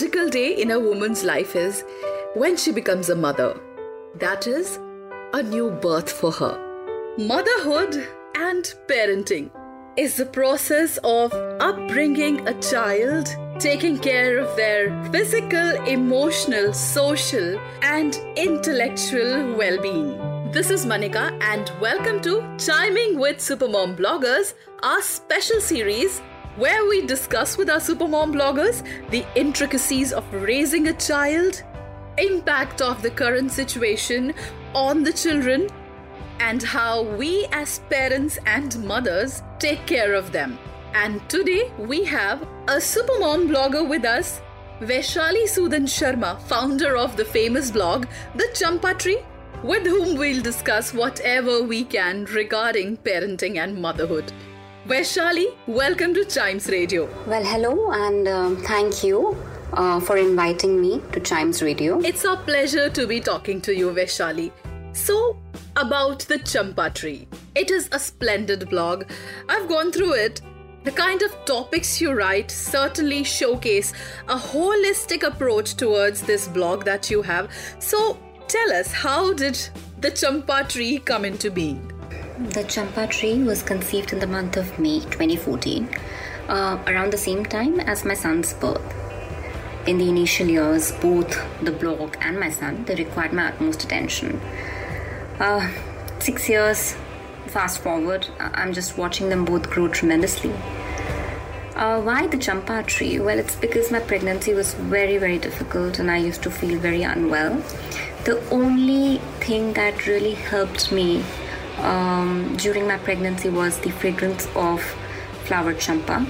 Magical day in a woman's life is when she becomes a mother. That is a new birth for her. Motherhood and parenting is the process of upbringing a child, taking care of their physical, emotional, social, and intellectual well being. This is Manika, and welcome to Chiming with Supermom Bloggers, our special series where we discuss with our Supermom bloggers the intricacies of raising a child, impact of the current situation on the children, and how we as parents and mothers take care of them. And today we have a supermom blogger with us, Vaishali Sudan Sharma, founder of the famous blog The Champa Tree, with whom we'll discuss whatever we can regarding parenting and motherhood. Vaishali, welcome to Chimes Radio. Well, hello, and uh, thank you uh, for inviting me to Chimes Radio. It's our pleasure to be talking to you, Vaishali. So, about the Champa tree. It is a splendid blog. I've gone through it. The kind of topics you write certainly showcase a holistic approach towards this blog that you have. So, tell us, how did the Champa tree come into being? The Champa tree was conceived in the month of May 2014, uh, around the same time as my son's birth. In the initial years, both the blog and my son, they required my utmost attention. Uh, six years fast forward, I'm just watching them both grow tremendously. Uh, why the champa tree? Well, it's because my pregnancy was very, very difficult and I used to feel very unwell. The only thing that really helped me um, during my pregnancy was the fragrance of flower champa.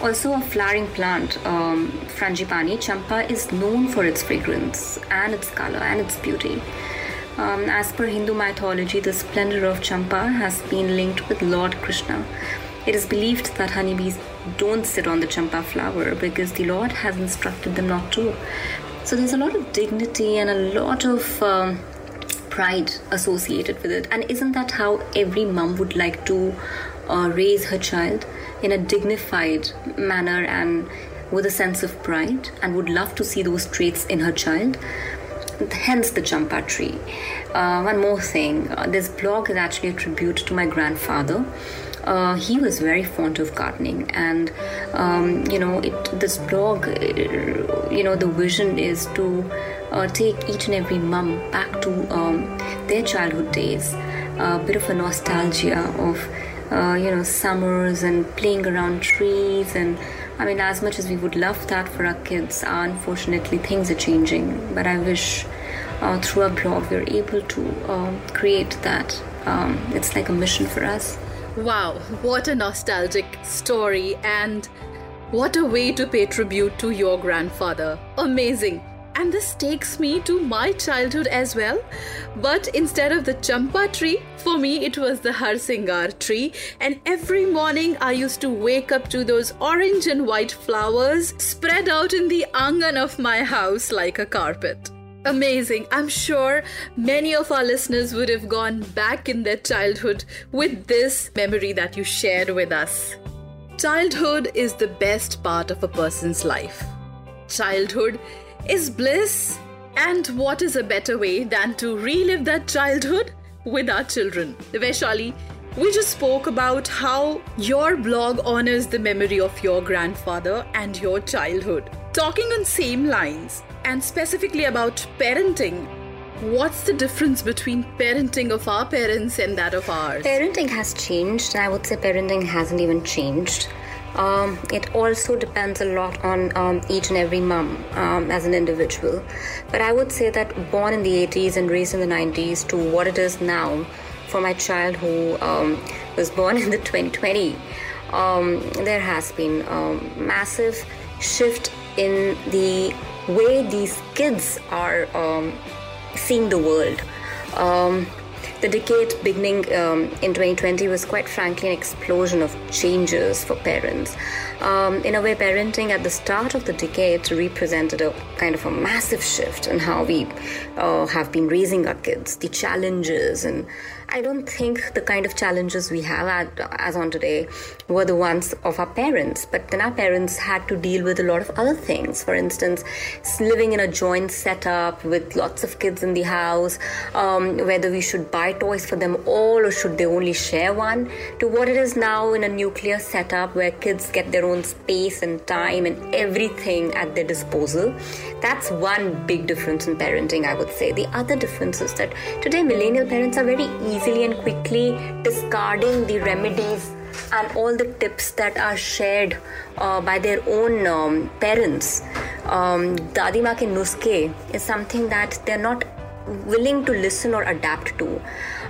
Also, a flowering plant, um, frangipani champa, is known for its fragrance and its color and its beauty. Um, as per Hindu mythology, the splendor of Champa has been linked with Lord Krishna. It is believed that honeybees don't sit on the Champa flower because the Lord has instructed them not to. So there's a lot of dignity and a lot of um, pride associated with it. And isn't that how every mom would like to uh, raise her child in a dignified manner and with a sense of pride and would love to see those traits in her child? hence the champa tree. Uh, one more thing uh, this blog is actually a tribute to my grandfather. Uh, he was very fond of gardening, and um, you know, it, this blog, you know, the vision is to uh, take each and every mum back to um, their childhood days, a bit of a nostalgia of uh, you know summers and playing around trees and I mean, as much as we would love that for our kids, unfortunately, things are changing. But I wish uh, through our blog we're able to um, create that. Um, it's like a mission for us. Wow, what a nostalgic story, and what a way to pay tribute to your grandfather. Amazing. And this takes me to my childhood as well. But instead of the champa tree, for me it was the harsingar tree. And every morning I used to wake up to those orange and white flowers spread out in the angan of my house like a carpet. Amazing. I'm sure many of our listeners would have gone back in their childhood with this memory that you shared with us. Childhood is the best part of a person's life. Childhood is bliss. And what is a better way than to relive that childhood with our children. Vaishali, we just spoke about how your blog honors the memory of your grandfather and your childhood. Talking on same lines and specifically about parenting, what's the difference between parenting of our parents and that of ours? Parenting has changed. I would say parenting hasn't even changed. Um, it also depends a lot on um, each and every mom um, as an individual. But I would say that born in the 80s and raised in the 90s to what it is now for my child who um, was born in the 2020, um, there has been a massive shift in the way these kids are um, seeing the world. The decade beginning um, in 2020 was quite frankly an explosion of changes for parents. Um, in a way, parenting at the start of the decade represented a kind of a massive shift in how we uh, have been raising our kids, the challenges and I don't think the kind of challenges we have at, as on today were the ones of our parents, but then our parents had to deal with a lot of other things. For instance, living in a joint setup with lots of kids in the house, um, whether we should buy toys for them all or should they only share one, to what it is now in a nuclear setup where kids get their own space and time and everything at their disposal. That's one big difference in parenting, I would say. The other difference is that today millennial parents are very easily and quickly discarding the remedies and all the tips that are shared uh, by their own um, parents. Um, Dadima ke nuske is something that they're not willing to listen or adapt to.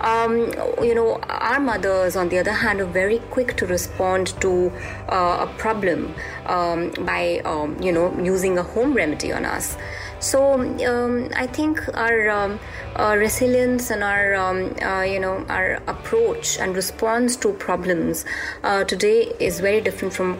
Um, you know, our mothers, on the other hand, are very quick to respond to uh, a problem um, by, um, you know, using a home remedy on us. So um, I think our, um, our, resilience and our, um, uh, you know, our approach and response to problems uh, today is very different from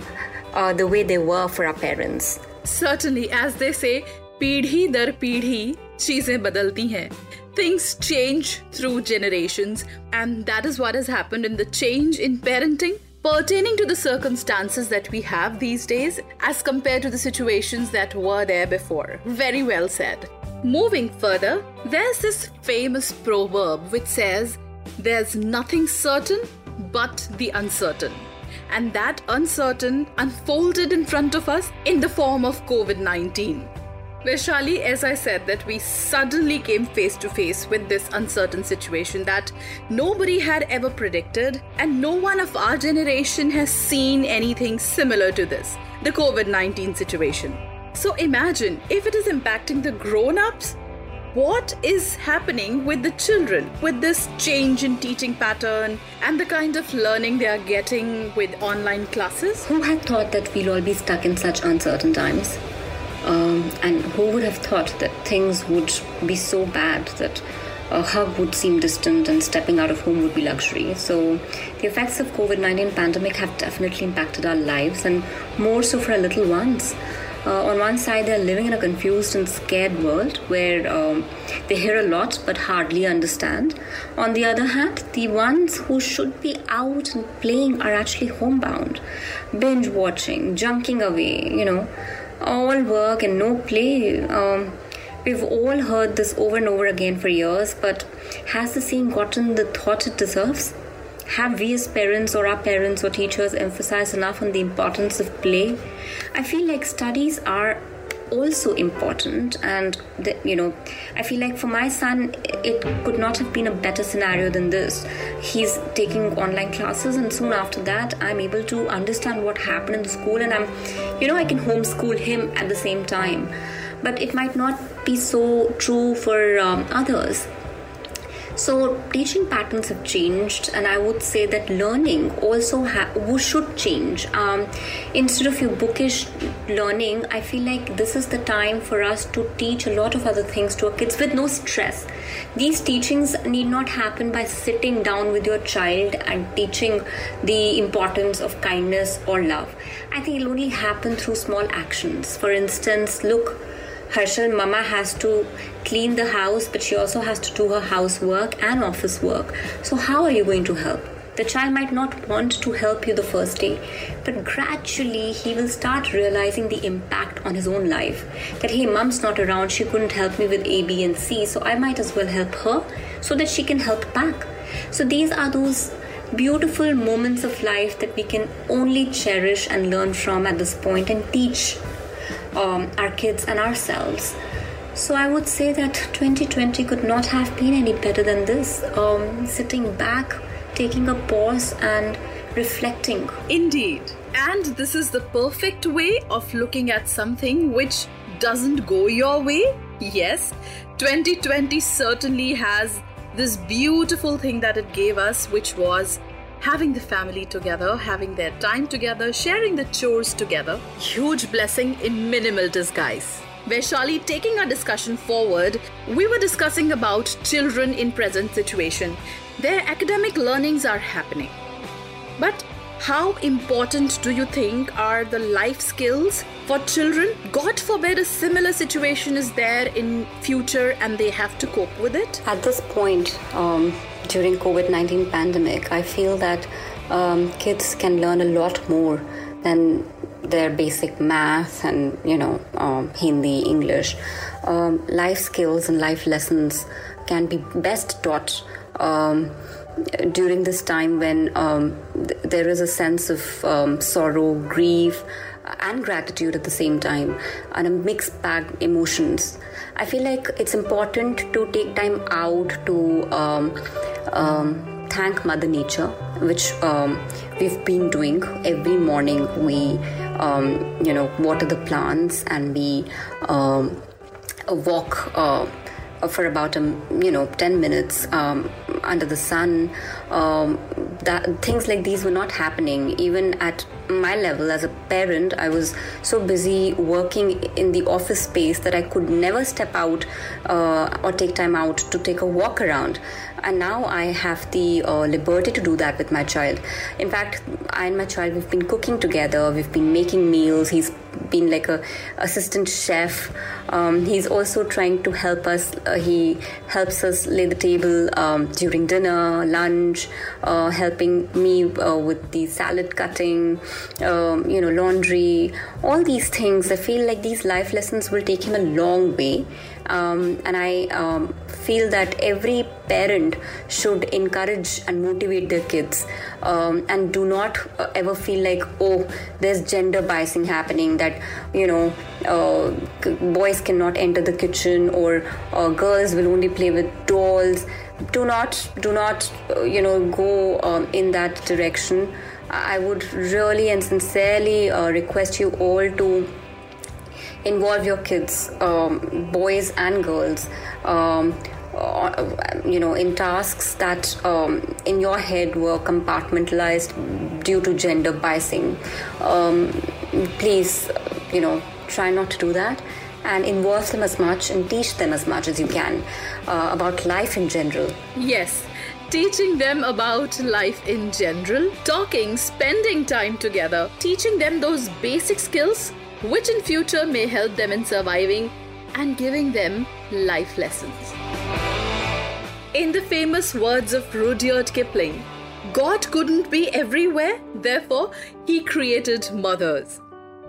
uh, the way they were for our parents. Certainly, as they say, पीढ़ी दर पीढ़ी चीजें बदलती हैं things change through generations and that is what has happened in the change in parenting pertaining to the circumstances that we have these days as compared to the situations that were there before very well said moving further there's this famous proverb which says there's nothing certain but the uncertain and that uncertain unfolded in front of us in the form of COVID 19. Vaishali, as I said, that we suddenly came face to face with this uncertain situation that nobody had ever predicted, and no one of our generation has seen anything similar to this the COVID 19 situation. So imagine if it is impacting the grown ups, what is happening with the children with this change in teaching pattern and the kind of learning they are getting with online classes? Who had thought that we'll all be stuck in such uncertain times? Um, and who would have thought that things would be so bad that a hug would seem distant and stepping out of home would be luxury. So, the effects of COVID 19 pandemic have definitely impacted our lives and more so for our little ones. Uh, on one side, they're living in a confused and scared world where um, they hear a lot but hardly understand. On the other hand, the ones who should be out and playing are actually homebound, binge watching, junking away, you know all work and no play. Um, we've all heard this over and over again for years, but has the scene gotten the thought it deserves? Have we as parents or our parents or teachers emphasized enough on the importance of play? I feel like studies are also important and the, you know i feel like for my son it could not have been a better scenario than this. He's taking online classes and soon after that i'm able to understand what happened in the school and i'm you know i can homeschool him at the same time. But it might not be so true for um, others so teaching patterns have changed, and I would say that learning also ha- should change. Um, instead of your bookish learning, I feel like this is the time for us to teach a lot of other things to our kids with no stress. These teachings need not happen by sitting down with your child and teaching the importance of kindness or love. I think it'll only happen through small actions. For instance, look Harshal mama has to clean the house, but she also has to do her housework and office work. So, how are you going to help? The child might not want to help you the first day, but gradually he will start realizing the impact on his own life. That hey, mom's not around, she couldn't help me with A, B, and C, so I might as well help her so that she can help back. So these are those beautiful moments of life that we can only cherish and learn from at this point and teach um, our kids and ourselves. So I would say that 2020 could not have been any better than this. Um, sitting back, taking a pause, and reflecting. Indeed. And this is the perfect way of looking at something which doesn't go your way. Yes, 2020 certainly has this beautiful thing that it gave us, which was having the family together, having their time together, sharing the chores together. Huge blessing in minimal disguise. Vaishali, taking our discussion forward, we were discussing about children in present situation. Their academic learnings are happening. But how important do you think are the life skills for children? God forbid a similar situation is there in future and they have to cope with it. At this point, um, during COVID-19 pandemic, I feel that um, kids can learn a lot more than their basic math and you know um, Hindi, English. Um, life skills and life lessons can be best taught um, during this time when um, th- there is a sense of um, sorrow, grief, and gratitude at the same time, and a mixed bag emotions. I feel like it's important to take time out to um, um, thank Mother Nature, which um, we've been doing every morning. We, um, you know, water the plants and we um, walk. Uh, for about a you know 10 minutes um, under the sun um, that things like these were not happening even at my level as a parent i was so busy working in the office space that i could never step out uh, or take time out to take a walk around and now I have the uh, liberty to do that with my child. In fact, I and my child we've been cooking together. We've been making meals. He's been like a assistant chef. Um, he's also trying to help us. Uh, he helps us lay the table um, during dinner, lunch, uh, helping me uh, with the salad cutting, um, you know, laundry, all these things. I feel like these life lessons will take him a long way. Um, and I um, feel that every parent should encourage and motivate their kids um, and do not uh, ever feel like oh there's gender biasing happening that you know uh, boys cannot enter the kitchen or uh, girls will only play with dolls. Do not do not uh, you know go um, in that direction. I would really and sincerely uh, request you all to involve your kids, um, boys and girls, um, uh, you know, in tasks that um, in your head were compartmentalized due to gender biasing. Um, please, you know, try not to do that and involve them as much and teach them as much as you can uh, about life in general. Yes. Teaching them about life in general, talking, spending time together, teaching them those basic skills which in future may help them in surviving and giving them life lessons. In the famous words of Rudyard Kipling, God couldn't be everywhere, therefore, He created mothers.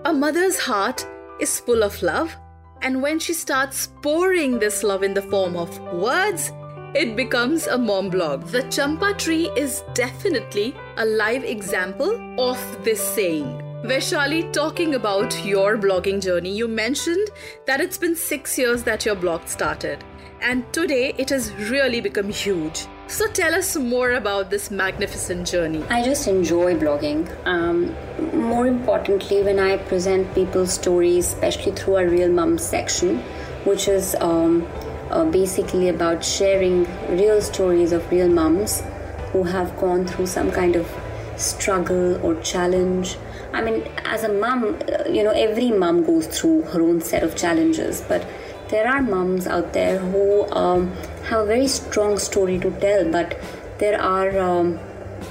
A mother's heart is full of love, and when she starts pouring this love in the form of words, it becomes a mom blog. The champa tree is definitely a live example of this saying. Vaishali, talking about your blogging journey, you mentioned that it's been six years that your blog started, and today it has really become huge. So tell us more about this magnificent journey. I just enjoy blogging. Um, more importantly, when I present people's stories, especially through our Real Mum section, which is um, uh, basically about sharing real stories of real mums who have gone through some kind of struggle or challenge I mean, as a mom, uh, you know, every mum goes through her own set of challenges, but there are moms out there who um, have a very strong story to tell, but there are um,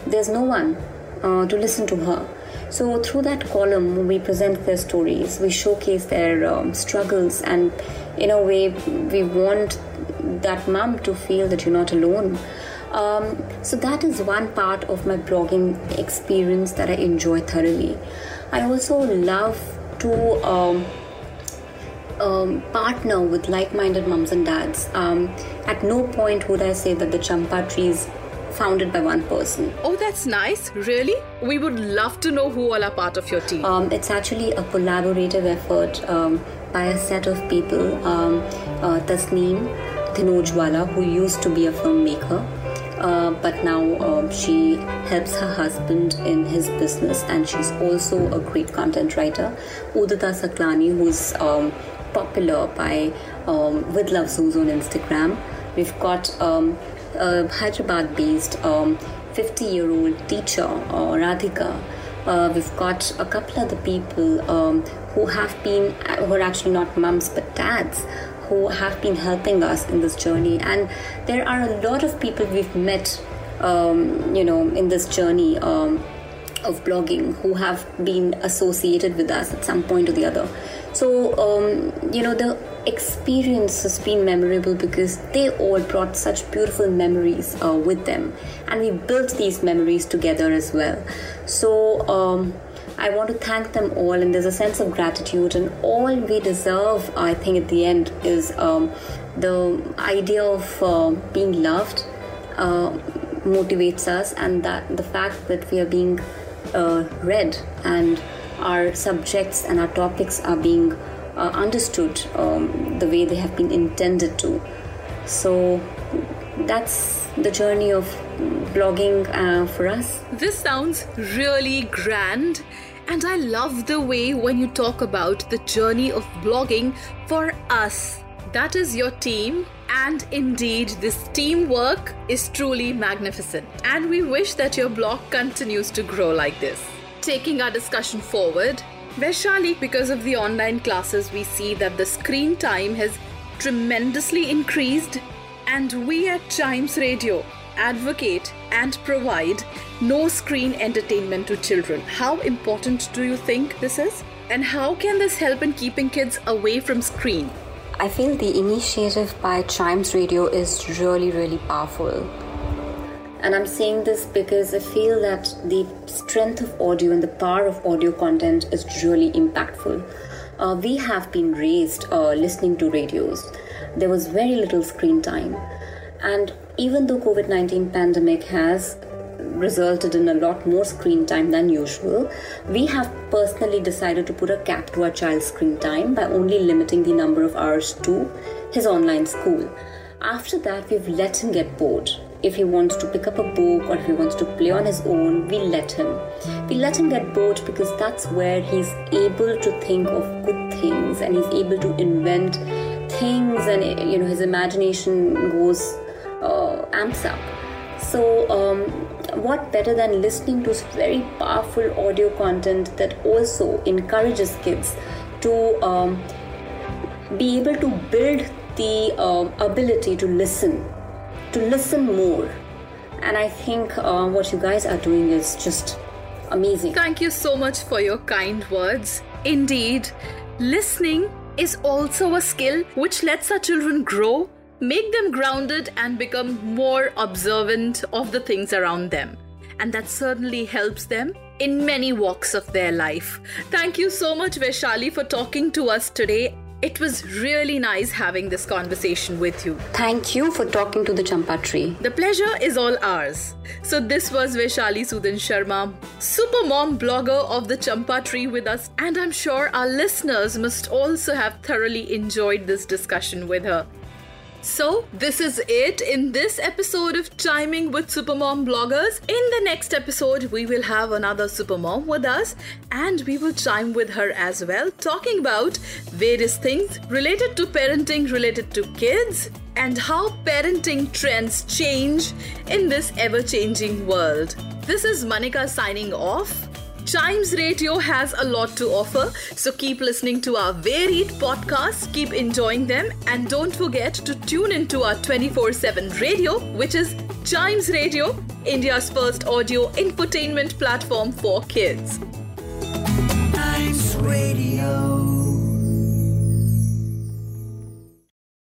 there's no one uh, to listen to her. So through that column, we present their stories, we showcase their um, struggles, and in a way, we want that mom to feel that you're not alone. Um, so that is one part of my blogging experience that I enjoy thoroughly. I also love to um, um, partner with like-minded moms and dads. Um, at no point would I say that the Champa tree is founded by one person. Oh, that's nice. Really? We would love to know who all are part of your team. Um, it's actually a collaborative effort um, by a set of people. Um, uh, Tasneem Dhinojwala, who used to be a filmmaker, uh, but now um, she helps her husband in his business and she's also a great content writer. Udita Saklani, who's um, popular by um, with Love Zoos on Instagram. We've got um, a Hyderabad based 50 year old teacher, uh, Radhika. Uh, we've got a couple other people um, who have been, who are actually not mums but dads, who have been helping us in this journey. And there are a lot of people we've met, um, you know, in this journey um, of blogging who have been associated with us at some point or the other. So, um, you know, the experience has been memorable because they all brought such beautiful memories uh, with them, and we built these memories together as well. So, um, I want to thank them all, and there's a sense of gratitude, and all we deserve, I think, at the end is um, the idea of uh, being loved. Uh, motivates us and that the fact that we are being uh, read and our subjects and our topics are being uh, understood um, the way they have been intended to. So that's the journey of blogging uh, for us. This sounds really grand. And I love the way when you talk about the journey of blogging for us. That is your team, and indeed, this teamwork is truly magnificent. And we wish that your blog continues to grow like this taking our discussion forward, Vaishali, because of the online classes, we see that the screen time has tremendously increased, and we at Chimes Radio advocate and provide no screen entertainment to children. How important do you think this is? And how can this help in keeping kids away from screen? I feel the initiative by Chimes Radio is really, really powerful and I'm saying this because I feel that the strength of audio and the power of audio content is really impactful. Uh, we have been raised uh, listening to radios. There was very little screen time. And even though COVID-19 pandemic has resulted in a lot more screen time than usual, we have personally decided to put a cap to our child's screen time by only limiting the number of hours to his online school. After that, we've let him get bored if he wants to pick up a book or if he wants to play on his own, we let him. We let him get bored because that's where he's able to think of good things and he's able to invent things and you know his imagination goes uh, amps up. So um, what better than listening to very powerful audio content that also encourages kids to um, be able to build the uh, ability to listen to listen more. And I think uh, what you guys are doing is just amazing. Thank you so much for your kind words. Indeed, listening is also a skill which lets our children grow, make them grounded, and become more observant of the things around them. And that certainly helps them in many walks of their life. Thank you so much, Vaishali, for talking to us today it was really nice having this conversation with you. Thank you for talking to the Champa tree. The pleasure is all ours. So, this was Vaishali Sudan Sharma, super mom blogger of the Champa tree with us, and I'm sure our listeners must also have thoroughly enjoyed this discussion with her. So, this is it in this episode of Chiming with Supermom Bloggers. In the next episode, we will have another Supermom with us and we will chime with her as well, talking about various things related to parenting, related to kids, and how parenting trends change in this ever changing world. This is Manika signing off. Chimes Radio has a lot to offer, so keep listening to our varied podcasts, keep enjoying them, and don't forget to tune into our 24 7 radio, which is Chimes Radio, India's first audio infotainment platform for kids. Chimes Radio.